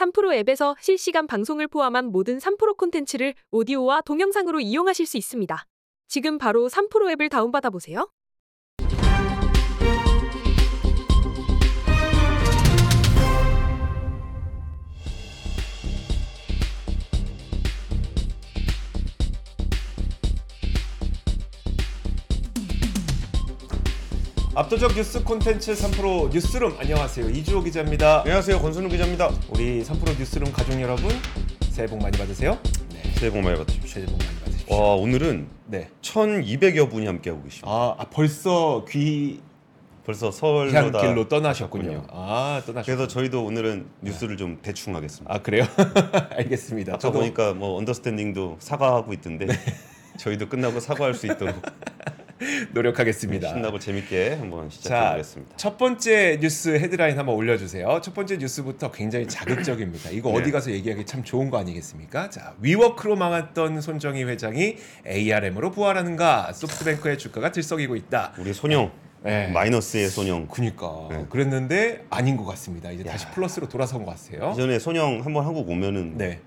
3프로 앱에서 실시간 방송을 포함한 모든 3프로 콘텐츠를 오디오와 동영상으로 이용하실 수 있습니다. 지금 바로 3프로 앱을 다운받아 보세요. 압도적 뉴스 콘텐츠 3프로 뉴스룸 안녕하세요 이주호 기자입니다. 안녕하세요 권순우 기자입니다. 우리 3프로 뉴스룸 가족 여러분 새해 복 많이 받으세요. 네, 새해 복 많이 받으십시오. 새해 복 많이 받으십시오. 와 오늘은 네. 1,200여 분이 함께하고 계십니다. 아, 아, 벌써 귀한 벌써 설로 다 길로 떠나셨군요. 아 떠나셨. 그래서 저희도 오늘은 뉴스를 좀 대충 하겠습니다. 아 그래요? 알겠습니다. 아까 보니까 뭐 언더스탠딩도 사과하고 있던데 네. 저희도 끝나고 사과할 수 있도록 노력하겠습니다. 신나고 재밌게 한번 자, 시작해보겠습니다. 첫 번째 뉴스 헤드라인 한번 올려주세요. 첫 번째 뉴스부터 굉장히 자극적입니다. 이거 네. 어디 가서 얘기하기 참 좋은 거 아니겠습니까? 자, 위워크로 망했던 손정희 회장이 ARM으로 부활하는가? 소프트뱅크의 주가가 들썩이고 있다. 우리 손영 네. 마이너스의 손영. 그니까 네. 그랬는데 아닌 것 같습니다. 이제 다시 야. 플러스로 돌아선 것 같아요. 이전에 손영 한번 한국 오면은 네,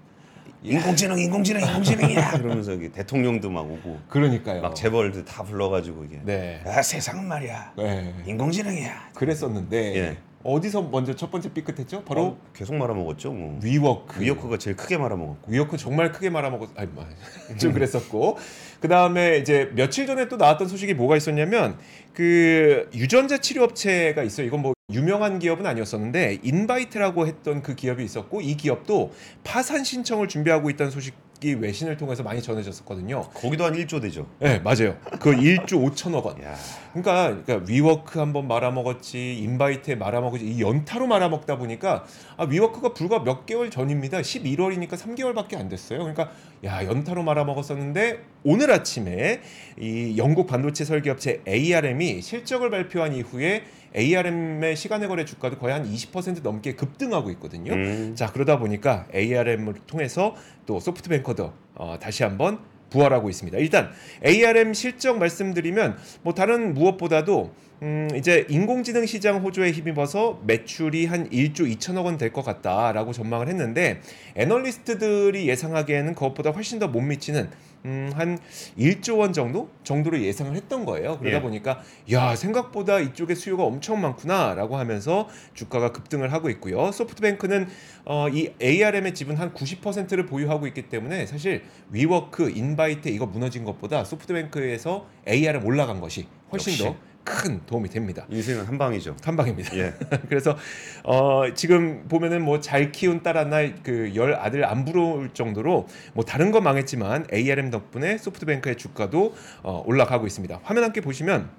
인공지능 인공지능 인공지능이야 그러면서 이게 대통령도 막 오고 그러니까요. 막 재벌들 다 불러가지고 이게 네, 아 세상은 말이야 네, 인공지능이야. 그랬었는데 예. 어디서 먼저 첫 번째 삐끗했죠? 바로 어, 계속 말아먹었죠. 뭐. 위워크. 위어크가 제일 크게 말아먹었고. 위어크 정말 크게 말아먹었 아니 뭐, 좀 그랬었고 그 다음에 이제 며칠 전에 또 나왔던 소식이 뭐가 있었냐면 그 유전자 치료 업체가 있어요. 이건 뭐 유명한 기업은 아니었었는데 인바이트라고 했던 그 기업이 있었고 이 기업도 파산 신청을 준비하고 있다는 소식 이 외신을 통해서 많이 전해졌었거든요. 거기도 한 1조 되죠. 네 맞아요. 그 1조 5천억 원. 야, 그러니까, 그러니까 위워크 한번 말아먹었지 인바이트에 말아먹었지 이 연타로 말아먹다 보니까 아, 위워크가 불과 몇 개월 전입니다 11월이니까 3개월밖에 안 됐어요 그러니까 야 연타로 말아먹었었는데 오늘 아침에 이 영국 반도체 설계업체 ARM이 실적을 발표한 이후에 ARM의 시간의 거래 주가도 거의 한 20% 넘게 급등하고 있거든요 음, 자 그러다 보니까 ARM을 통해서 또 소프트뱅커도 어, 다시 한번 부활하고 있습니다. 일단 ARM 실적 말씀드리면 뭐 다른 무엇보다도 음 이제 인공지능 시장 호조에 힘입어서 매출이 한 1조 2천억 원 될 것 같다라고 전망을 했는데 애널리스트들이 예상하기에는 그것보다 훨씬 더 못 미치는 음 한 1조 원 정도 정도로 예상을 했던 거예요. 그러다 예. 보니까 야 생각보다 이쪽에 수요가 엄청 많구나라고 하면서 주가가 급등을 하고 있고요. 소프트뱅크는 어, 이 ARM의 지분 한 90%를 보유하고 있기 때문에 사실 위워크, 인바이트 이거 무너진 것보다 소프트뱅크에서 ARM 올라간 것이 훨씬 역시. 더 큰 도움이 됩니다. 인생은 한 방이죠. 한 방입니다. 예. 그래서 어, 지금 보면은 뭐 잘 키운 딸 하나 그 열 아들 안 부러울 정도로 뭐 다른 거 망했지만 ARM 덕분에 소프트뱅크의 주가도 어, 올라가고 있습니다. 화면 함께 보시면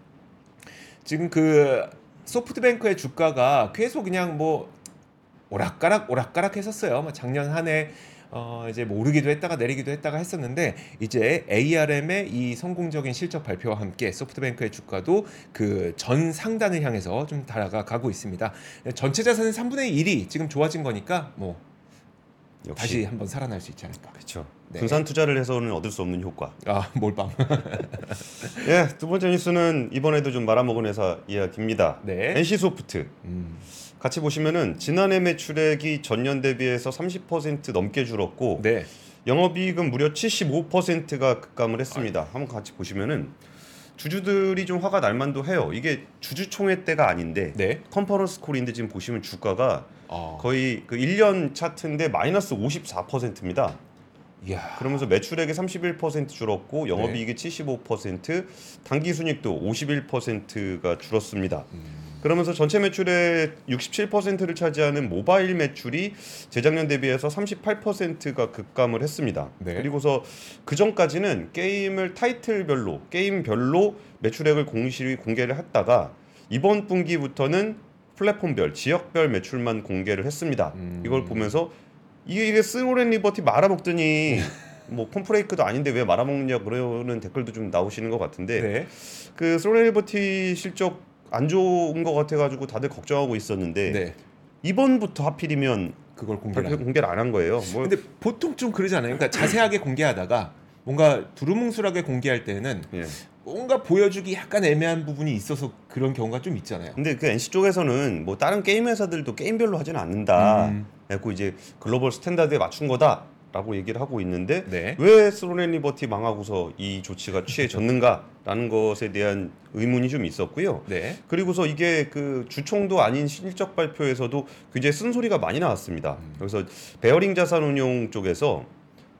지금 그 소프트뱅크의 주가가 계속 그냥 뭐 오락가락 오락가락 했었어요. 뭐 작년 한해 어 이제 뭐 오르기도 했다가 내리기도 했다가 했었는데 이제 ARM의 이 성공적인 실적 발표와 함께 소프트뱅크의 주가도 그 전 상단을 향해서 좀 달아가고 있습니다. 전체 자산의 3분의 1이 지금 좋아진 거니까 뭐 역시. 다시 한번 살아날 수 있지 않을까. 그렇죠. 네. 분산 투자를 해서는 얻을 수 없는 효과. 아 몰빵. 예, 두 번째 뉴스는 이번에도 좀 말아먹은 회사 이야기입니다. 네. NC 소프트. 음, 같이 보시면은 지난해 매출액이 전년 대비해서 30% 넘게 줄었고 네. 영업이익은 무려 75%가 급감을 했습니다. 한번 같이 보시면은 주주들이 좀 화가 날 만도 해요. 이게 주주총회 때가 아닌데 네. 컨퍼런스 콜인데 지금 보시면 주가가 어. 거의 그 1년 차트인데 마이너스 54%입니다. 이야. 그러면서 매출액이 31% 줄었고 네. 영업이익이 75%, 당기순이익도 51%가 줄었습니다. 음, 그러면서 전체 매출의 67%를 차지하는 모바일 매출이 재작년 대비해서 38%가 급감을 했습니다. 네. 그리고서 그 전까지는 게임을 타이틀별로 게임별로 매출액을 공시에 공개를 했다가 이번 분기부터는 플랫폼별 지역별 매출만 공개를 했습니다. 음. 이걸 보면서 이게 이게 쓰론 앤 리버티 말아먹더니 뭐 콘플레이크도 아닌데 왜 말아먹냐 그러는 댓글도 좀 나오시는 것 같은데 네. 그 쓰론 앤 리버티 실적 안 좋은 것 같아가지고 다들 걱정하고 있었는데 네. 이번부터 하필이면 그걸 공개를 공개를 안 한 거예요. 뭐 근데 보통 좀 그러지 않아요? 그러니까 자세하게 공개하다가 뭔가 두루뭉술하게 공개할 때는 예. 뭔가 보여주기 약간 애매한 부분이 있어서 그런 경우가 좀 있잖아요. 근데 그 NC 쪽에서는 뭐 다른 게임 회사들도 게임별로 하지는 않는다. 음. 그리고 이제 글로벌 standard에 맞춘 거다 라고 얘기를 하고 있는데 네. 왜 쓰론 앤 리버티 망하고서 이 조치가 취해졌는가라는 것에 대한 의문이 좀 있었고요. 네. 그리고서 이게 그 주총도 아닌 실적 발표에서도 굉장히 쓴소리가 많이 나왔습니다. 음. 그래서 베어링 자산운용 쪽에서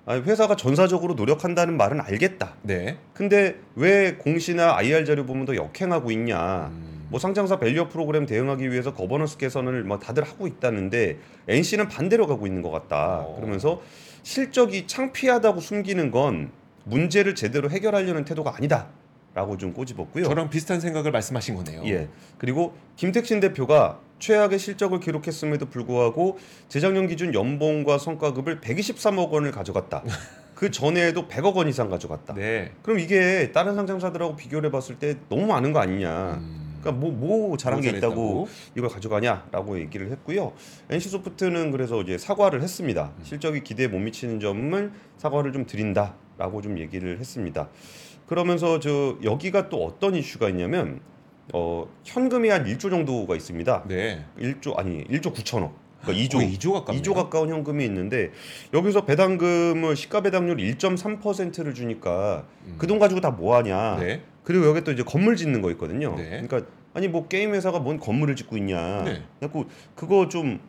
아, 회사가 전사적으로 노력한다는 말은 알겠다. 네. 근데 왜 공시나 IR 자료 보면 더 역행하고 있냐? 음. 뭐 상장사 value 프로그램 대응하기 위해서 거버넌스 개선을 뭐 다들 하고 있다는데 NC는 반대로 가고 있는 것 같다. 어. 그러면서 실적이 창피하다고 숨기는 건 문제를 제대로 해결하려는 태도가 아니다. 라고 좀 꼬집었고요. 저랑 비슷한 생각을 말씀하신 거네요. 예. 그리고 김택진 대표가 최악의 실적을 기록했음에도 불구하고 재작년 기준 연봉과 성과급을 123억 원을 가져갔다. 그 전에도 100억 원 이상 가져갔다. 네. 그럼 이게 다른 상장사들하고 비교를 해봤을 때 너무 많은 거 아니냐. 음. 그러니까 뭐 뭐 잘한 게뭐 있다고 이걸 가져가냐라고 얘기를 했고요. NC 소프트는 그래서 이제 사과를 했습니다. 음. 실적이 기대에 못 미치는 점을 사과를 좀 드린다라고 좀 얘기를 했습니다. 그러면서 저 여기가 또 어떤 이슈가 있냐면 어 현금이 한 1조 정도가 있습니다. 네. 1조 아니 1조 9천억. 그러니까 2조 거의 2조 가깝네요. 2조 가까운 현금이 있는데 여기서 배당금을 시가 배당률 1.3%를 주니까 음. 그돈 가지고 다 뭐 하냐? 네. 그리고 여기 또 이제 건물 짓는 거 있거든요. 네. 그러니까 아니 뭐 게임 회사가 뭔 건물을 짓고 있냐. 네. 그래갖고 그거 좀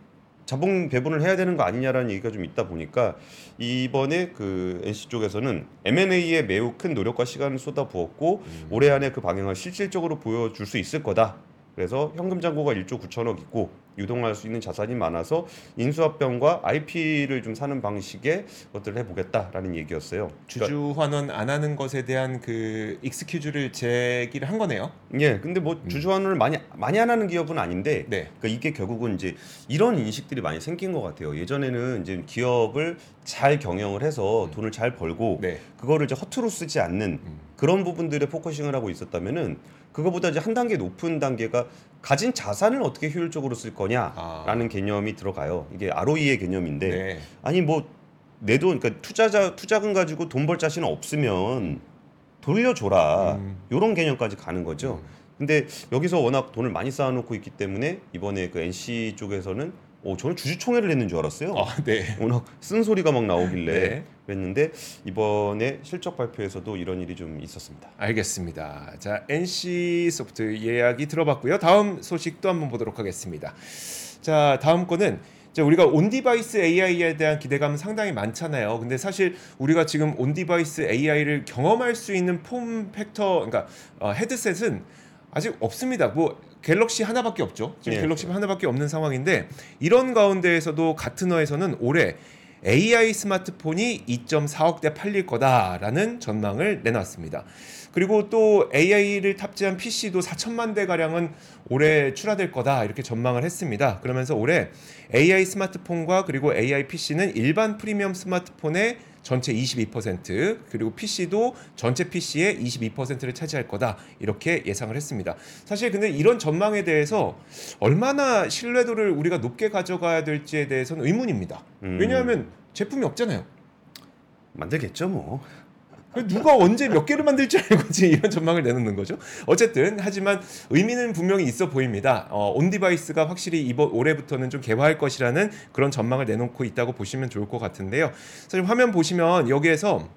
자본 배분을 해야 되는 거 아니냐라는 얘기가 좀 있다 보니까 이번에 그 NC 쪽에서는 M&A에 매우 큰 노력과 시간을 쏟아부었고 음. 올해 안에 그 방향을 실질적으로 보여줄 수 있을 거다. 그래서 현금 잔고가 1조 9천억 있고 유동할 수 있는 자산이 많아서 인수합병과 IP를 좀 사는 방식의 것들을 해보겠다라는 얘기였어요. 그러니까 주주 환원 안 하는 것에 대한 그 excuse를 제기를 한 거네요. 예, 근데 뭐 주주 환원을 많이 많이 안 하는 기업은 아닌데 네. 그러니까 이게 결국은 이제 이런 인식들이 많이 생긴 것 같아요. 예전에는 이제 기업을 잘 경영을 해서 돈을 잘 벌고 네. 그거를 이제 허투루 쓰지 않는 음. 그런 부분들에 focusing을 하고 있었다면은 그거보다 이제 한 단계 높은 단계가 가진 자산을 어떻게 효율적으로 쓸 거냐라는 아. 개념이 들어가요. 이게 ROE의 개념인데 네. 아니 뭐 내 돈 그러니까 투자자 투자금 가지고 돈 벌 자신 없으면 돌려줘라 음. 이런 개념까지 가는 거죠. 근데 여기서 워낙 돈을 많이 쌓아놓고 있기 때문에 이번에 그 NC 쪽에서는 어 저는 주주총회를 했는 줄 알았어요. 아, 네. 워낙 쓴 소리가 막 나오길래 네. 그랬는데 이번에 실적 발표에서도 이런 일이 좀 있었습니다. 알겠습니다. 자, NC 소프트 이야기 들어봤고요. 다음 소식도 한번 보도록 하겠습니다. 자, 다음 거는 이제 우리가 on-device AI에 대한 기대감은 상당히 많잖아요. 근데 사실 우리가 지금 on-device AI를 경험할 수 있는 form factor, 그러니까 어, handset은 아직 없습니다. 뭐 갤럭시 하나밖에 없죠. 지금 예. 갤럭시 하나밖에 없는 상황인데 이런 가운데에서도 가트너에서는 올해 AI 스마트폰이 2.4억 대 팔릴 거다라는 전망을 내놨습니다. 그리고 또 AI를 탑재한 PC도 4천만 대 가량은 올해 출하될 거다 이렇게 전망을 했습니다. 그러면서 올해 AI 스마트폰과 그리고 AI PC는 일반 프리미엄 스마트폰의 전체 22% 그리고 PC도 전체 PC의 22%를 차지할 거다 이렇게 예상을 했습니다. 사실 근데 이런 전망에 대해서 얼마나 신뢰도를 우리가 높게 가져가야 될지에 대해서는 의문입니다. 음. 왜냐하면 제품이 없잖아요. 만들겠죠 뭐. 누가 언제 몇 개를 만들지 알고 지금 이런 전망을 내놓는 거죠. 어쨌든 하지만 의미는 분명히 있어 보입니다. 어, on-device가 확실히 이번 올해부터는 좀 개화할 것이라는 그런 전망을 내놓고 있다고 보시면 좋을 것 같은데요. 사실 화면 보시면 여기에서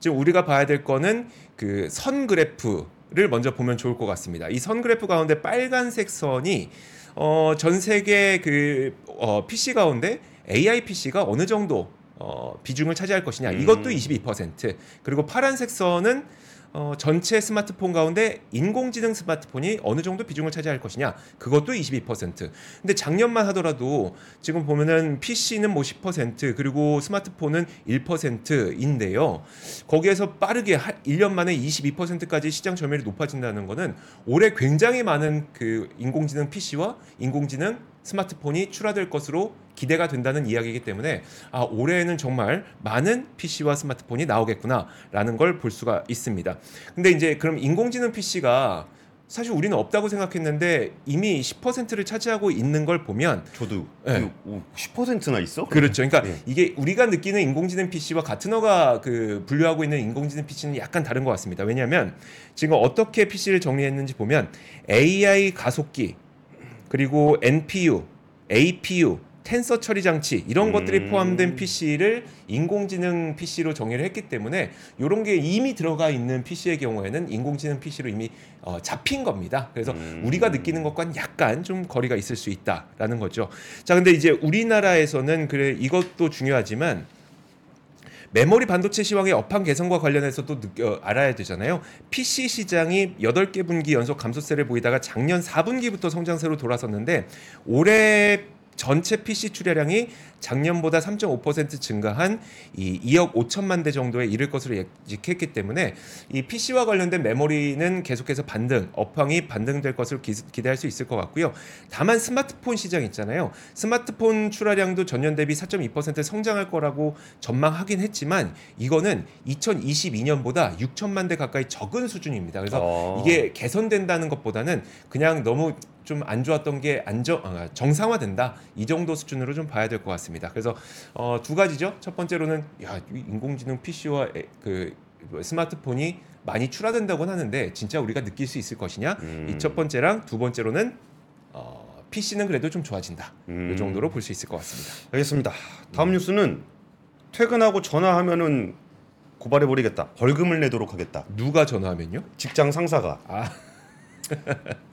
지금 우리가 봐야 될 거는 그 선 그래프를 먼저 보면 좋을 것 같습니다. 이 선 그래프 가운데 빨간색 선이 어, 전 세계 그 어, PC 가운데 AI PC가 어느 정도 어, 비중을 차지할 것이냐. 이것도 음. 22% 그리고 파란색 선은 어, 전체 스마트폰 가운데 인공지능 스마트폰이 어느 정도 비중을 차지할 것이냐. 그것도 22% 근데 작년만 하더라도 지금 보면은 PC는 뭐 10% 그리고 스마트폰은 1%인데요. 거기에서 빠르게 한 1년 만에 22%까지 시장 점유율이 높아진다는 거는 올해 굉장히 많은 그 인공지능 PC와 인공지능 스마트폰이 출하될 것으로 기대가 된다는 이야기이기 때문에 아 올해에는 정말 많은 PC와 스마트폰이 나오겠구나라는 걸 볼 수가 있습니다. 근데 이제 그럼 인공지능 PC가 사실 우리는 없다고 생각했는데 이미 10%를 차지하고 있는 걸 보면 저도 네. 10%나 있어? 그렇죠. 그러니까 예. 이게 우리가 느끼는 인공지능 PC와 같은 어가 그 분류하고 있는 인공지능 PC는 약간 다른 것 같습니다. 왜냐하면 지금 어떻게 PC를 정리했는지 보면 AI 가속기 그리고 NPU, APU, 텐서 처리 장치 이런 음. 것들이 포함된 PC를 인공지능 PC로 정의를 했기 때문에 이런 게 이미 들어가 있는 PC의 경우에는 인공지능 PC로 이미 어, 잡힌 겁니다. 그래서 음. 우리가 느끼는 것과는 약간 좀 거리가 있을 수 있다라는 거죠. 자, 근데 이제 우리나라에서는 그래 이것도 중요하지만 메모리 반도체 시황의 업황 개선과 관련해서도 느껴 알아야 되잖아요. PC 시장이 8개 분기 연속 감소세를 보이다가 작년 4분기부터 성장세로 돌아섰는데 올해 전체 PC 출하량이 작년보다 3.5% 증가한 이 2억 5천만 대 정도에 이를 것으로 예측했기 때문에 이 PC와 관련된 메모리는 계속해서 반등, 업황이 반등될 것을 기, 기대할 수 있을 것 같고요. 다만 스마트폰 시장 있잖아요. 스마트폰 출하량도 전년 대비 4.2% 성장할 거라고 전망하긴 했지만 이거는 2022년보다 6천만 대 가까이 적은 수준입니다. 그래서 어. 이게 개선된다는 것보다는 그냥 너무 좀 안 좋았던 게 안정 아, 정상화된다 이 정도 수준으로 좀 봐야 될 것 같습니다. 그래서 어, 두 가지죠. 첫 번째로는 야이 인공지능 PC와 그 스마트폰이 많이 출하된다고는 하는데 진짜 우리가 느낄 수 있을 것이냐? 음. 이첫 번째랑 두 번째로는 어, PC는 그래도 좀 좋아진다. 음. 이 정도로 볼 수 있을 것 같습니다. 알겠습니다. 다음 뉴스는 퇴근하고 전화하면은 고발해 버리겠다. 벌금을 내도록 하겠다. 누가 전화하면요? 직장 상사가 아,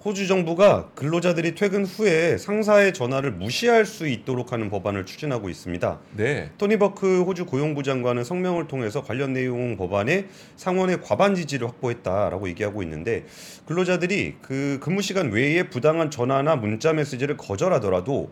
호주 정부가 근로자들이 퇴근 후에 상사의 전화를 무시할 수 있도록 하는 법안을 추진하고 있습니다. 네. 토니 버크 호주 고용부 장관은 성명을 통해서 관련 내용 법안에 상원의 과반 지지를 확보했다라고 얘기하고 있는데 근로자들이 그 근무 시간 외에 부당한 전화나 문자 메시지를 거절하더라도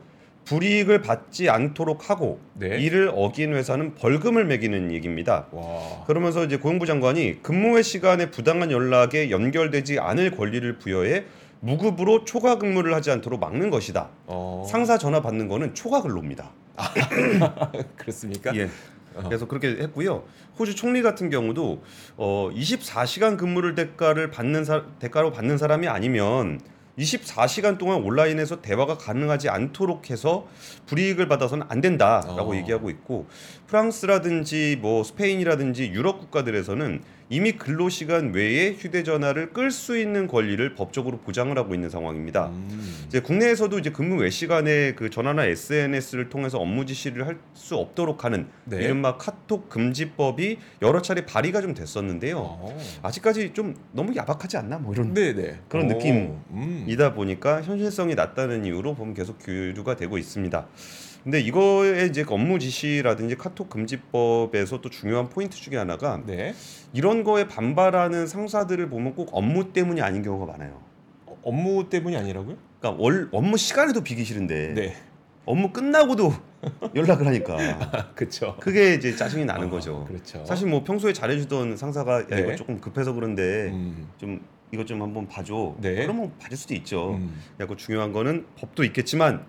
불이익을 받지 않도록 하고 네. 이를 어긴 회사는 벌금을 매기는 얘기입니다. 와. 그러면서 이제 고용부 장관이 근무의 시간에 부당한 연락에 연결되지 않을 권리를 부여해 무급으로 초과 근무를 하지 않도록 막는 것이다. 어. 상사 전화 받는 거는 초과 근로입니다. 그렇습니까? 예. 어. 그래서 그렇게 했고요. 호주 총리 같은 경우도 어 24시간 근무를 대가를 받는 사, 대가로 받는 사람이 아니면 24시간 동안 온라인에서 대화가 가능하지 않도록 해서 불이익을 받아서는 안 된다라고 어. 얘기하고 있고 프랑스라든지 뭐 스페인이라든지 유럽 국가들에서는 이미 근로 시간 외에 휴대전화를 끌 수 있는 권리를 법적으로 보장을 하고 있는 상황입니다. 음. 이제 국내에서도 이제 근무 외 시간에 그 전화나 SNS를 통해서 업무 지시를 할 수 없도록 하는 네. 이른바 카톡 금지법이 여러 차례 발의가 좀 됐었는데요. 어. 아직까지 좀 너무 야박하지 않나 뭐 이런 네네 그런 오, 느낌. 음. 이다 보니까 현실성이 낮다는 이유로 보면 계속 교류가 되고 있습니다. 근데 이거에 이제 업무 지시라든지 카톡 금지법에서 또 중요한 포인트 중에 하나가 네 이런 거에 반발하는 상사들을 보면 꼭 업무 때문이 아닌 경우가 많아요. 어, 업무 때문이 아니라고요? 그러니까 월 업무 시간에도 비기 싫은데 네 업무 끝나고도 연락을 하니까 그렇죠. 그게 이제 짜증이 나는 거죠. 그렇죠. 사실 뭐 평소에 잘해주던 상사가 야 네. 이거 조금 급해서 그런데 음, 좀 이것 좀 한번 봐줘. 네. 그러면 봐줄 수도 있죠. 음, 야, 그 중요한 거는 법도 있겠지만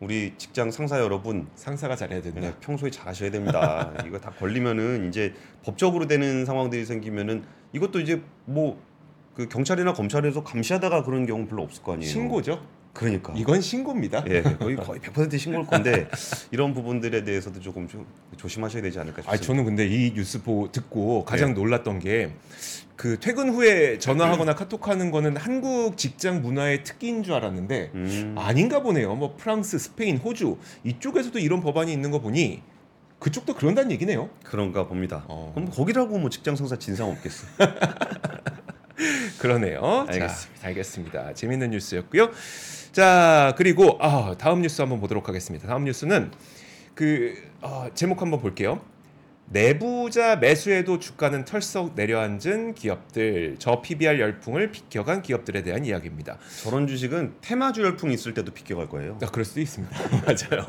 우리 직장 상사 여러분 상사가 잘해야 된다. 네, 평소에 잘하셔야 됩니다. 이거 다 걸리면은 이제 법적으로 되는 상황들이 생기면은 이것도 이제 뭐 그 경찰이나 검찰에서 감시하다가 그런 경우 별로 없을 거 아니에요. 신고죠. 그러니까. 이건 신고입니다. 예, 거의 거의 100% 신고일 건데 이런 부분들에 대해서도 조금 좀 조심하셔야 되지 않을까 아 싶습니다. 저는 근데 이 뉴스 보 듣고 가장 놀랐던 게 그 퇴근 후에 전화하거나 카톡하는 거는 한국 직장 문화의 특기인 줄 알았는데 음, 아닌가 보네요. 뭐 프랑스, 스페인, 호주 이쪽에서도 이런 법안이 있는 거 보니 그쪽도 그런다는 얘기네요. 그런가 봅니다. 어. 그럼 거기라고 뭐 직장 상사 진상 없겠어. 그러네요. 알겠습니다. 자, 알겠습니다. 재밌는 뉴스였고요. 자, 그리고 아, 다음 뉴스 한번 보도록 하겠습니다. 다음 뉴스는 그 어, 제목 한번 볼게요. 내부자 매수에도 주가는 털썩 내려앉은 기업들, 저 PBR 열풍을 비껴간 기업들에 대한 이야기입니다. 저런 주식은 테마주 열풍 있을 때도 비껴갈 거예요. 아, 그럴 수도 있습니다. 맞아요.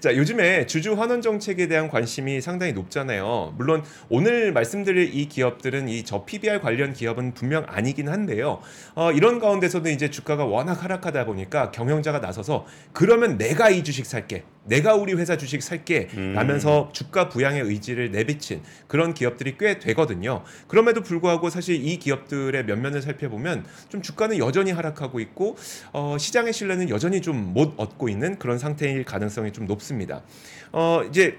자, 요즘에 주주 환원 정책에 대한 관심이 상당히 높잖아요. 물론 오늘 말씀드릴 이 기업들은 이 저 PBR 관련 기업은 분명 아니긴 한데요. 어, 이런 가운데서도 이제 주가가 워낙 하락하다 보니까 경영자가 나서서 그러면 내가 이 주식 살게. 내가 우리 회사 주식 살게 음. 라면서 주가 부양의 의지를 내비친 그런 기업들이 꽤 되거든요. 그럼에도 불구하고 사실 이 기업들의 면면을 살펴보면 좀 주가는 여전히 하락하고 있고 어, 시장의 신뢰는 여전히 좀 못 얻고 있는 그런 상태일 가능성이 좀 높습니다. 어, 이제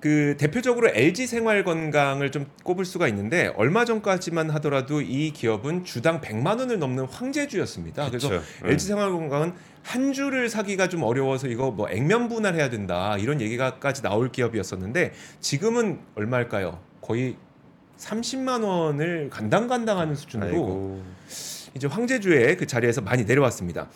그 대표적으로 LG 생활 건강을 좀 꼽을 수가 있는데 얼마 전까지만 하더라도 이 기업은 주당 100만 원을 넘는 황제주였습니다. 그래서 그쵸. LG 생활 건강은 한 주를 사기가 좀 어려워서 이거 뭐 액면 분할해야 된다 이런 얘기가까지 나올 기업이었었는데 지금은 얼마일까요? 거의 30만 원을 간당간당하는 수준으로 아이고. 이제 황제주의 그 자리에서 많이 내려왔습니다.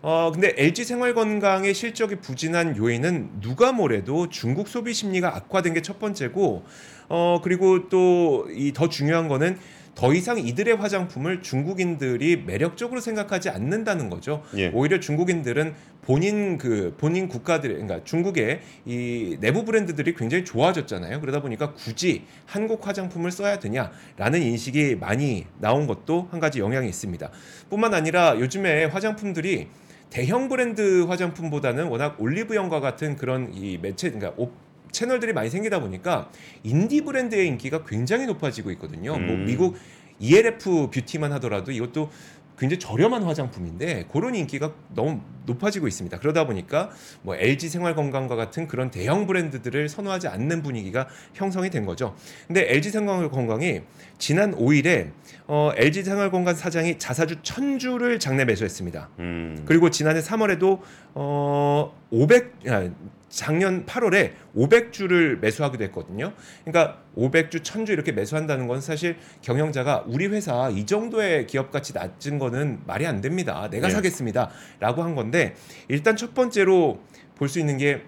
어 근데 LG 생활건강의 실적이 부진한 요인은 누가 뭐래도 중국 소비 심리가 악화된 게 첫 번째고 어 그리고 또 이 더 중요한 거는 더 이상 이들의 화장품을 중국인들이 매력적으로 생각하지 않는다는 거죠. 예. 오히려 중국인들은 본인 그 본인 국가들 그러니까 중국의 이 내부 브랜드들이 굉장히 좋아졌잖아요. 그러다 보니까 굳이 한국 화장품을 써야 되냐라는 인식이 많이 나온 것도 한 가지 영향이 있습니다. 뿐만 아니라 요즘에 화장품들이 대형 브랜드 화장품보다는 워낙 올리브영과 같은 그런 이 매체 그러니까 옵- 채널들이 많이 생기다 보니까 인디 브랜드의 인기가 굉장히 높아지고 있거든요. 뭐 음. 미국 ELF 뷰티만 하더라도 이것도 굉장히 저렴한 화장품인데 그런 인기가 너무 높아지고 있습니다. 그러다 보니까 뭐 LG 생활 건강과 같은 그런 대형 브랜드들을 선호하지 않는 분위기가 형성이 된 거죠. 근데 LG 생활 건강이 지난 5일에 어, LG 생활 건강 사장이 자사주 1000주를 장내 매수했습니다. 음. 그리고 지난해 3월에도 어 500, 아, 작년 8월에 500주를 매수하기도 했거든요. 그러니까 500주, 1000주 이렇게 매수한다는 건 사실 경영자가 우리 회사 이 정도의 기업 가치 낮은 거는 말이 안 됩니다. 내가 네. 사겠습니다 라고 한 건데 일단 첫 번째로 볼 수 있는 게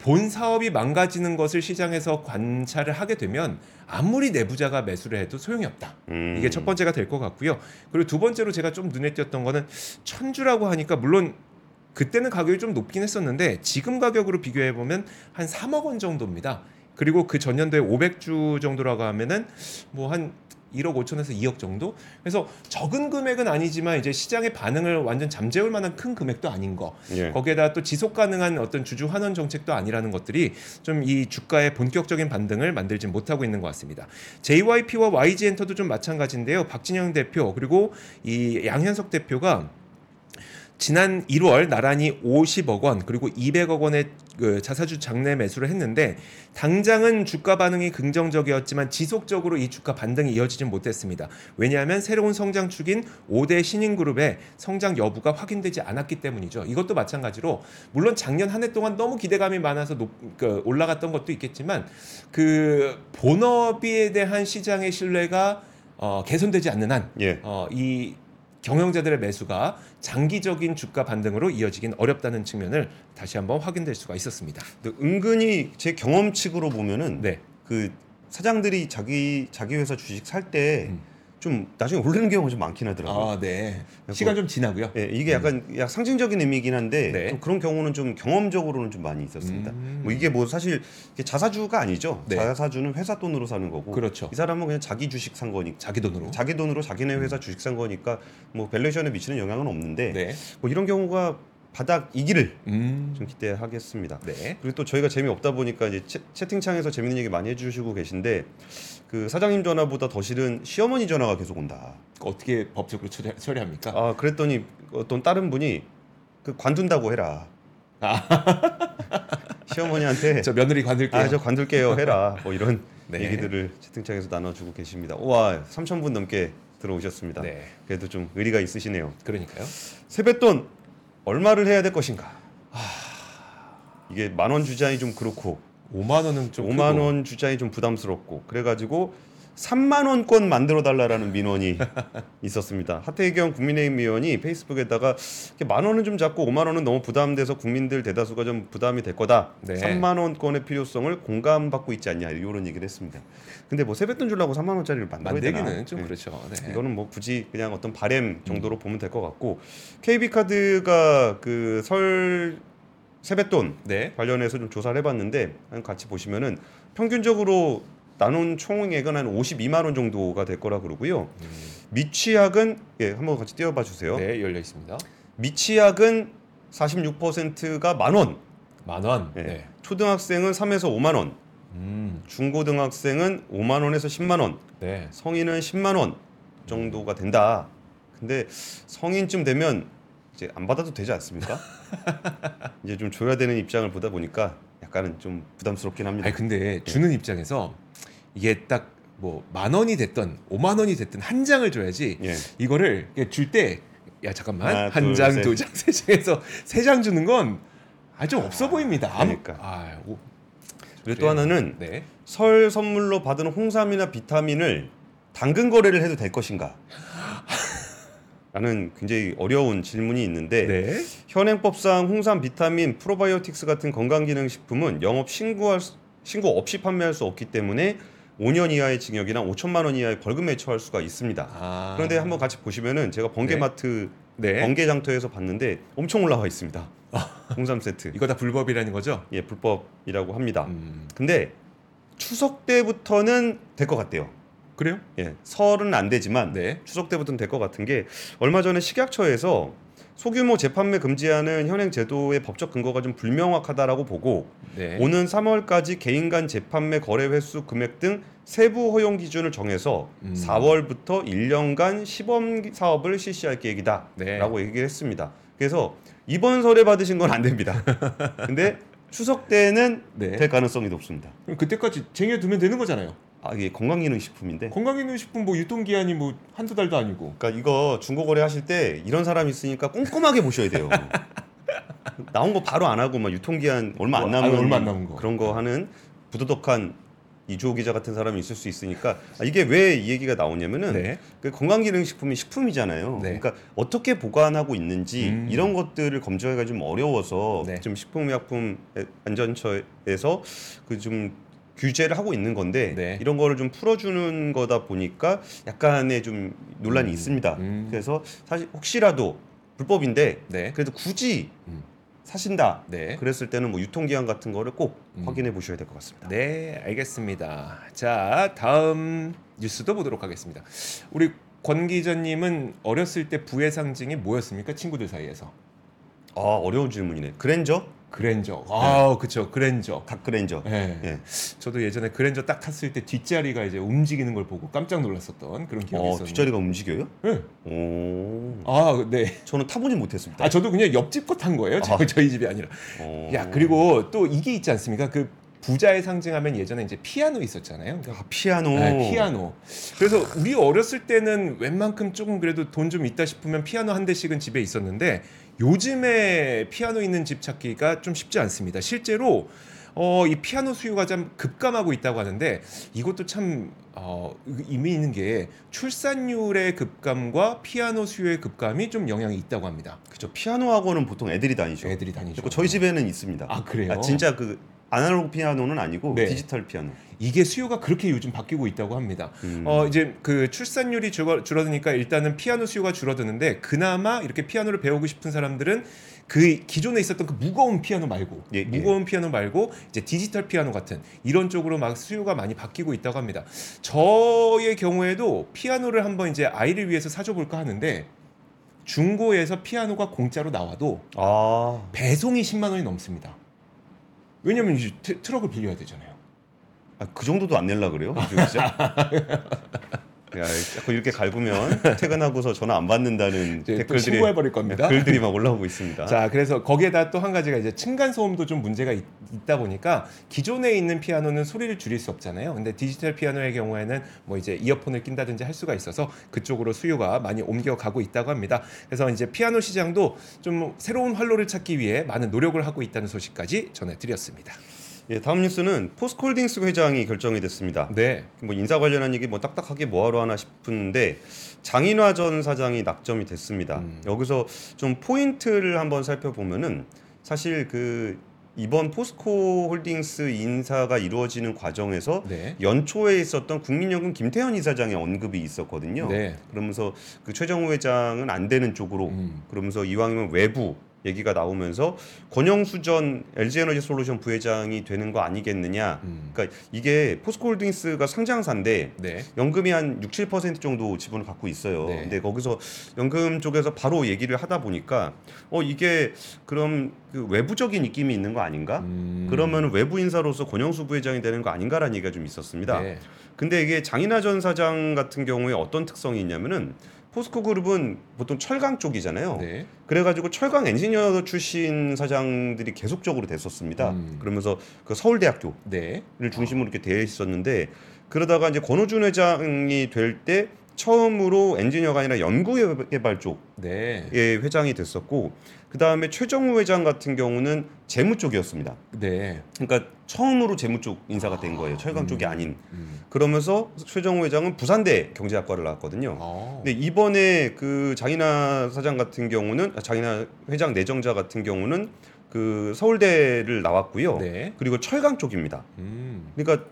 본 사업이 망가지는 것을 시장에서 관찰을 하게 되면 아무리 내부자가 매수를 해도 소용이 없다. 음. 이게 첫 번째가 될 것 같고요. 그리고 두 번째로 제가 좀 눈에 띄었던 거는 천주라고 하니까 물론 그때는 가격이 좀 높긴 했었는데 지금 가격으로 비교해 보면 한 3억 원 정도입니다. 그리고 그 전년도에 500주 정도라고 하면은 뭐 한 1억 5천에서 2억 정도. 그래서 적은 금액은 아니지만 이제 시장의 반응을 완전 잠재울 만한 큰 금액도 아닌 거. 예. 거기에다 또 지속 가능한 어떤 주주 환원 정책도 아니라는 것들이 좀 이 주가의 본격적인 반등을 만들지 못하고 있는 것 같습니다. JYP와 YG엔터도 좀 마찬가지인데요. 박진영 대표 그리고 이 양현석 대표가 지난 1월 나란히 50억 원 그리고 200억 원의 그 자사주 장내 매수를 했는데 당장은 주가 반응이 긍정적이었지만 지속적으로 이 주가 반등이 이어지진 못했습니다. 왜냐하면 새로운 성장축인 5대 신인그룹의 성장 여부가 확인되지 않았기 때문이죠. 이것도 마찬가지로 물론 작년 한 해 동안 너무 기대감이 많아서 높, 그 올라갔던 것도 있겠지만 그 본업에 대한 시장의 신뢰가 어, 개선되지 않는 한 예. 어, 이 경영자들의 매수가 장기적인 주가 반등으로 이어지긴 어렵다는 측면을 다시 한번 확인될 수가 있었습니다. 은근히 제 경험칙으로 보면은 네. 그 사장들이 자기 자기 회사 주식 살때 음. 좀 나중에 오르는 경우가 좀 많긴 하더라고요. 아, 네. 시간 좀 지나고요. 예, 이게 약간 약 상징적인 의미이긴 한데 네. 좀 그런 경우는 좀 경험적으로는 좀 많이 있었습니다. 음. 뭐 이게 뭐 사실 이게 자사주가 아니죠. 네. 자사주는 회사 돈으로 사는 거고 그렇죠. 이 사람은 그냥 자기 주식 산 거니까 자기 돈으로. 자기 돈으로 자기네 회사 주식 산 거니까 뭐 valuation에 미치는 영향은 없는데 네. 뭐 이런 경우가 바닥 이기를 음. 좀 기대하겠습니다. 네. 그리고 또 저희가 재미없다 보니까 이제 채, 채팅창에서 재밌는 얘기 많이 해주시고 계신데 그 사장님 전화보다 더 싫은 시어머니 전화가 계속 온다. 어떻게 법적으로 처리, 처리합니까? 아 그랬더니 어떤 다른 분이 그 관둔다고 해라. 시어머니한테 저 며느리 관둘게요. 아 저 관둘게요 해라. 뭐 이런 네. 얘기들을 채팅창에서 나눠주고 계십니다. 와 3천 분 넘게 들어오셨습니다. 네. 그래도 좀 의리가 있으시네요. 그러니까요. 세뱃돈 얼마를 해야 될 것인가? 이게 만 원 주자니 좀 그렇고 5만 원은 좀 5만 크고. 원 주자니 좀 부담스럽고 그래가지고 3만 원권 만들어 달라라는 민원이 있었습니다. 하태경 국민의힘 의원이 페이스북에다가 만 원은 좀 잡고 5만 원은 너무 부담돼서 국민들 대다수가 좀 부담이 될 거다. 네. 3만 원권의 필요성을 공감받고 있지 않냐 이런 얘기를 했습니다. 근데 뭐 세뱃돈 주려고 3만 원짜리를 만들어야 되나? 만들기는 좀 네. 그렇죠. 네. 이거는 뭐 굳이 그냥 어떤 바램 정도로 보면 될 것 같고 KB 카드가 그설 세뱃돈 네. 관련해서 좀 조사를 해봤는데 같이 보시면은 평균적으로 나눈 총액은 한 52만 원 정도가 될 거라 그러고요. 미취학은 예 한번 같이 띄워봐 주세요. 네, 열려 있습니다. 미취학은 46%가 만 원, 만 원. 예. 네. 초등학생은 3에서 5만 원, 음. 중고등학생은 5만 원에서 10만 원, 네. 성인은 10만 원 정도가 된다. 근데 성인쯤 되면 이제 안 받아도 되지 않습니까? 이제 좀 줘야 되는 입장을 보다 보니까 약간은 좀 부담스럽긴 합니다. 아니 근데 주는 입장에서 이게 딱 뭐 만 원이 됐던 5만 원이 됐든 한 장을 줘야지 예. 이거를 줄 때 야 잠깐만 하나, 한 둘, 장, 셋. 두 장, 세 장에서 세 장 주는 건 아주 없어 보입니다. 아무- 그러니까. 아, 오, 그리고 또 하나는 네. 설 선물로 받은 홍삼이나 비타민을 당근 거래를 해도 될 것인가? 라는 굉장히 어려운 질문이 있는데 네. 현행법상 홍삼, 비타민, 프로바이오틱스 같은 건강기능식품은 영업 신고할 수- 신고 없이 판매할 수 없기 때문에 5년 이하의 징역이나 5천만 원 이하의 벌금에 처할 수가 있습니다. 아. 그런데 한번 같이 보시면은 제가 번개마트 네. 번개장터에서 봤는데 엄청 올라와 있습니다. 홍삼 세트. 이거 다 불법이라는 거죠? 예, 불법이라고 합니다. 음. 근데 추석 때부터는 될 것 같대요. 그래요? 예, 설은 안 되지만 네. 추석 때부터는 될 것 같은 게 얼마 전에 식약처에서 소규모 재판매 금지하는 현행 제도의 법적 근거가 좀 불명확하다라고 보고 네. 오는 3월까지 개인 간 재판매 거래 횟수 금액 등 세부 허용 기준을 정해서 음. 4월부터 1년간 시범 사업을 실시할 계획이다라고 네. 얘기를 했습니다. 그래서 이번 설에 받으신 건 안 됩니다. 근데 추석 때는 네. 될 가능성이 높습니다. 그럼 그때까지 쟁여두면 되는 거잖아요. 아 이게 건강기능식품인데 건강기능식품 뭐 유통기한이 뭐 한두 달도 아니고. 그러니까 이거 중고 거래 하실 때 이런 사람 있으니까 꼼꼼하게 보셔야 돼요. 나온 거 바로 안 하고 막 유통기한 얼마 안 뭐, 남은 아, 얼마 안 남은 거. 그런 거 하는 부도덕한 이주호 기자 같은 사람이 있을 수 있으니까 아, 이게 왜 이 얘기가 나오냐면은 네. 그 건강기능식품이 식품이잖아요. 네. 그러니까 어떻게 보관하고 있는지 음. 이런 것들을 검증하기가 좀 어려워서 네. 좀 식품의약품 안전처에서 그좀 규제를 하고 있는 건데 네. 이런 거를 좀 풀어주는 거다 보니까 약간의 좀 논란이 음. 있습니다. 음. 그래서 사실 혹시라도 불법인데 네. 그래도 굳이 음. 사신다 네. 그랬을 때는 뭐 유통기한 같은 거를 꼭 음. 확인해 보셔야 될 것 같습니다. 네, 알겠습니다. 자, 다음 뉴스도 보도록 하겠습니다. 우리 권 기자님은 어렸을 때 부의 상징이 뭐였습니까? 친구들 사이에서. 아 어려운 질문이네. 그랜저? 그랜저. 아, 그쵸. 그랜저. 각 그랜저. 예. 예. 저도 예전에 그랜저 딱 탔을 때 뒷자리가 이제 움직이는 걸 보고 깜짝 놀랐었던 그런 기억이 어, 있었는데. 뒷자리가 움직여요? 예. 오. 아, 네. 저는 타보진 못했습니다. 아, 저도 그냥 옆집 거 탄 거예요. 저, 아. 저희 집이 아니라. 어. 야, 그리고 또 이게 있지 않습니까? 그 부자의 상징하면 예전에 이제 피아노 있었잖아요. 그러니까 아, 피아노. 네, 피아노. 그래서 우리 어렸을 때는 웬만큼 조금 그래도 돈 좀 있다 싶으면 피아노 한 대씩은 집에 있었는데 요즘에 피아노 있는 집 찾기가 좀 쉽지 않습니다. 실제로 어, 이 피아노 수요가 좀 급감하고 있다고 하는데 이것도 참 어, 의미 있는 게 출산율의 급감과 피아노 수요의 급감이 좀 영향이 있다고 합니다. 그죠. 피아노 학원은 보통 애들이 다니죠. 애들이 다니죠. 저희 집에는 있습니다. 아 그래요? 진짜 그 아날로그 피아노는 아니고 네. 디지털 피아노. 이게 수요가 그렇게 요즘 바뀌고 있다고 합니다. 음. 어 이제 그 출산율이 줄어, 줄어드니까 일단은 피아노 수요가 줄어드는데 그나마 이렇게 피아노를 배우고 싶은 사람들은 그 기존에 있었던 그 무거운 피아노 말고 예, 예. 무거운 피아노 말고 이제 디지털 피아노 같은 이런 쪽으로 막 수요가 많이 바뀌고 있다고 합니다. 저의 경우에도 피아노를 한번 이제 아이를 위해서 사줘 볼까 하는데 중고에서 피아노가 공짜로 나와도 아. 배송이 10만 원이 넘습니다. 왜냐면 이제 트, 트럭을 빌려야 되잖아요. 아, 그 정도도 안 낼라 그래요? 야, 자꾸 이렇게 갈구면 퇴근하고서 전화 안 받는다는 댓글들이 신고해 버릴 겁니다. 글들이 막 올라오고 있습니다. 자, 그래서 거기에다 또 한 가지가 이제 층간 소음도 좀 문제가 있, 다 보니까 기존에 있는 피아노는 소리를 줄일 수 없잖아요. 근데 디지털 피아노의 경우에는 뭐 이제 이어폰을 낀다든지 할 수가 있어서 그쪽으로 수요가 많이 옮겨가고 있다고 합니다. 그래서 이제 피아노 시장도 좀 새로운 활로를 찾기 위해 많은 노력을 하고 있다는 소식까지 전해드렸습니다. 예, 다음 뉴스는 포스콜딩스 회장이 결정이 됐습니다. 네, 뭐 인사 관련한 얘기 뭐 딱딱하게 뭐하러 하나 싶은데 장인화 전 사장이 낙점이 됐습니다. 음. 여기서 좀 포인트를 한번 살펴보면은 사실 그 이번 포스코 홀딩스 인사가 이루어지는 과정에서 네, 연초에 있었던 국민연금 김태현 이사장의 언급이 있었거든요. 네. 그러면서 그 최정우 회장은 안 되는 쪽으로 음. 그러면서 이왕이면 외부 얘기가 나오면서 권영수 전 LG에너지 솔루션 부회장이 되는 거 아니겠느냐. 음. 그러니까 이게 포스코홀딩스가 상장사인데 네. 연금이 한 6, 7% 정도 지분을 갖고 있어요. 네. 근데 거기서 연금 쪽에서 바로 얘기를 하다 보니까 어 이게 그럼 그 외부적인 느낌이 있는 거 아닌가? 음. 그러면 외부 인사로서 권영수 부회장이 되는 거 아닌가라는 얘기가 좀 있었습니다. 네. 근데 이게 장인하 전 사장 같은 경우에 어떤 특성이 있냐면은 포스코 그룹은 보통 철강 쪽이잖아요. 네. 그래가지고 철강 엔지니어 출신 사장들이 계속적으로 됐었습니다. 음. 그러면서 그 서울대학교 네. 를 중심으로 이렇게 되어 있었는데 그러다가 이제 권호준 회장이 될 때 처음으로 엔지니어가 아니라 연구개발 쪽의 네. 회장이 됐었고 그 다음에 최정우 회장 같은 경우는 재무 쪽이었습니다. 네. 그러니까 처음으로 재무 쪽 인사가 된 거예요. 철강 쪽이 아닌. 음. 그러면서 최정우 회장은 부산대 경제학과를 나왔거든요. 어. 근데 이번에 그 장인하 사장 같은 경우는 아, 장인하 회장 내정자 같은 경우는 그 서울대를 나왔고요. 네. 그리고 철강 쪽입니다. 음. 그러니까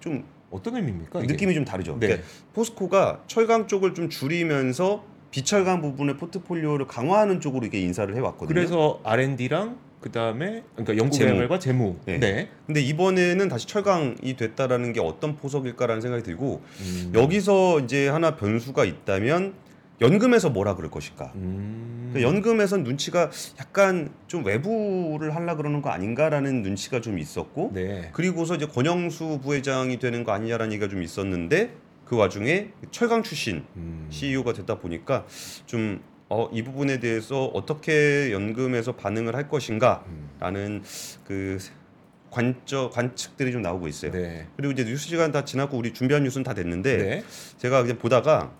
좀 어떤 의미입니까? 이게? 느낌이 좀 다르죠. 네. 그러니까 포스코가 철강 쪽을 좀 줄이면서 비철강 부분의 포트폴리오를 강화하는 쪽으로 이게 인사를 해왔거든요. 그래서 R&D랑 그 다음에 그러니까 연구. 개발과 재무. 네. 네. 근데 이번에는 다시 철강이 됐다라는 게 어떤 포석일까라는 생각이 들고 음. 여기서 이제 하나 변수가 있다면 연금에서 뭐라 그럴 것일까? 음. 그러니까 연금에선 눈치가 약간 좀 외부를 하려 그러는 거 아닌가라는 눈치가 좀 있었고 네. 그리고서 이제 권영수 부회장이 되는 거 아니냐라는 얘기가 좀 있었는데 그 와중에 철강 출신 음. CEO가 됐다 보니까 좀 어, 이 부분에 대해서 어떻게 연금에서 반응을 할 것인가라는 그 관적 관측들이 좀 나오고 있어요. 네. 그리고 이제 뉴스 시간 다 지났고 우리 준비한 뉴스는 다 됐는데 네. 제가 그냥 보다가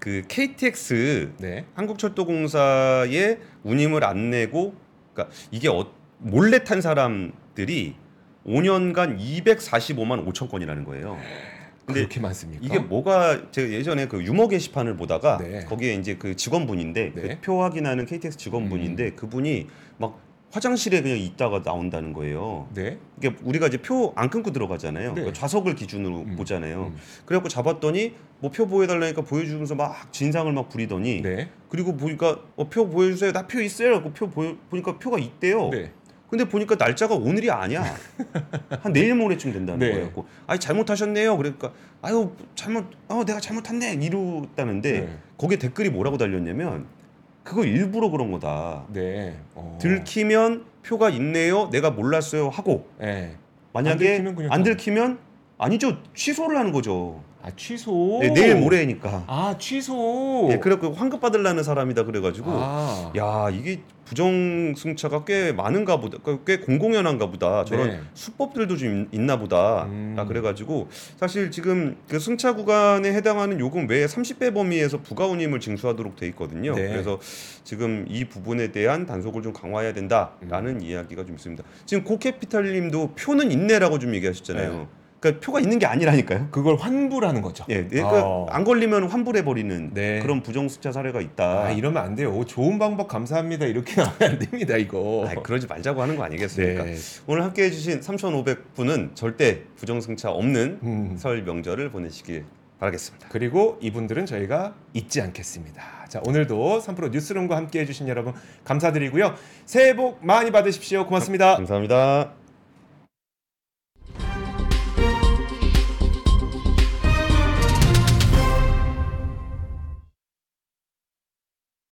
그 KTX 네. 한국철도공사에 운임을 안 내고 그러니까 이게 어, 몰래 탄 사람들이 5년간 245만 5천 건이라는 거예요. 근데 그렇게 많습니까? 이게 뭐가 제가 예전에 그 유머 게시판을 보다가 네. 거기에 이제 그 직원분인데 네. 그표 확인하는 KTX 직원분인데 그분이 막 화장실에 그냥 있다가 나온다는 거예요. 네. 이게 우리가 이제 표 안 끊고 들어가잖아요. 네. 그러니까 좌석을 기준으로 음. 보잖아요. 음. 그래갖고 잡았더니 뭐 표 보여달라니까 보여주면서 막 진상을 막 부리더니 네. 그리고 보니까 어, 표 보여주세요. 나 표 있어요. 표 보여, 보니까 표가 있대요. 네. 근데 보니까 날짜가 오늘이 아니야. 한 내일 모레쯤 된다는 네. 거예요. 아니 잘못하셨네요. 그러니까 아유 잘못 어 내가 잘못했네 이러다는데 네. 거기에 댓글이 뭐라고 달렸냐면 그거 일부러 그런 거다. 네. 어. 들키면 표가 있네요. 내가 몰랐어요 하고 네. 만약에 그냥 안 들키면 아니죠 취소를 하는 거죠. 아 취소. 네, 내일 모레니까. 아 취소. 예, 그래갖고 환급 받으려는 사람이다 그래가지고 아. 야 이게 부정 승차가 꽤 많은가 보다 꽤 공공연한가 보다 저런 네. 수법들도 좀 있- 있나 보다 음. 아, 그래가지고 사실 지금 그 승차 구간에 해당하는 요금 외에 30배 범위에서 부가운임을 징수하도록 돼 있거든요 네. 그래서 지금 이 부분에 대한 단속을 좀 강화해야 된다라는 음. 이야기가 좀 있습니다 지금 고캐피탈님도 표는 있네라고 좀 얘기하셨잖아요 네. 그러니까 표가 있는 게 아니라니까요 그걸 환불하는 거죠. 예, 그러니까 어. 안 걸리면 환불해 버리는 네. 그런 부정승차 사례가 있다. 아 이러면 안 돼요. 오, 좋은 방법 감사합니다. 이렇게 나오면 안 됩니다. 이거. 아이, 그러지 말자고 하는 거 아니겠습니까? 네. 오늘 함께 해주신 3,500분은 절대 부정승차 없는 음. 설 명절을 보내시길 바라겠습니다. 그리고 이분들은 저희가 잊지 않겠습니다. 자 오늘도 3프로 뉴스룸과 함께 해주신 여러분 감사드리고요. 새해 복 많이 받으십시오. 고맙습니다. 감사합니다.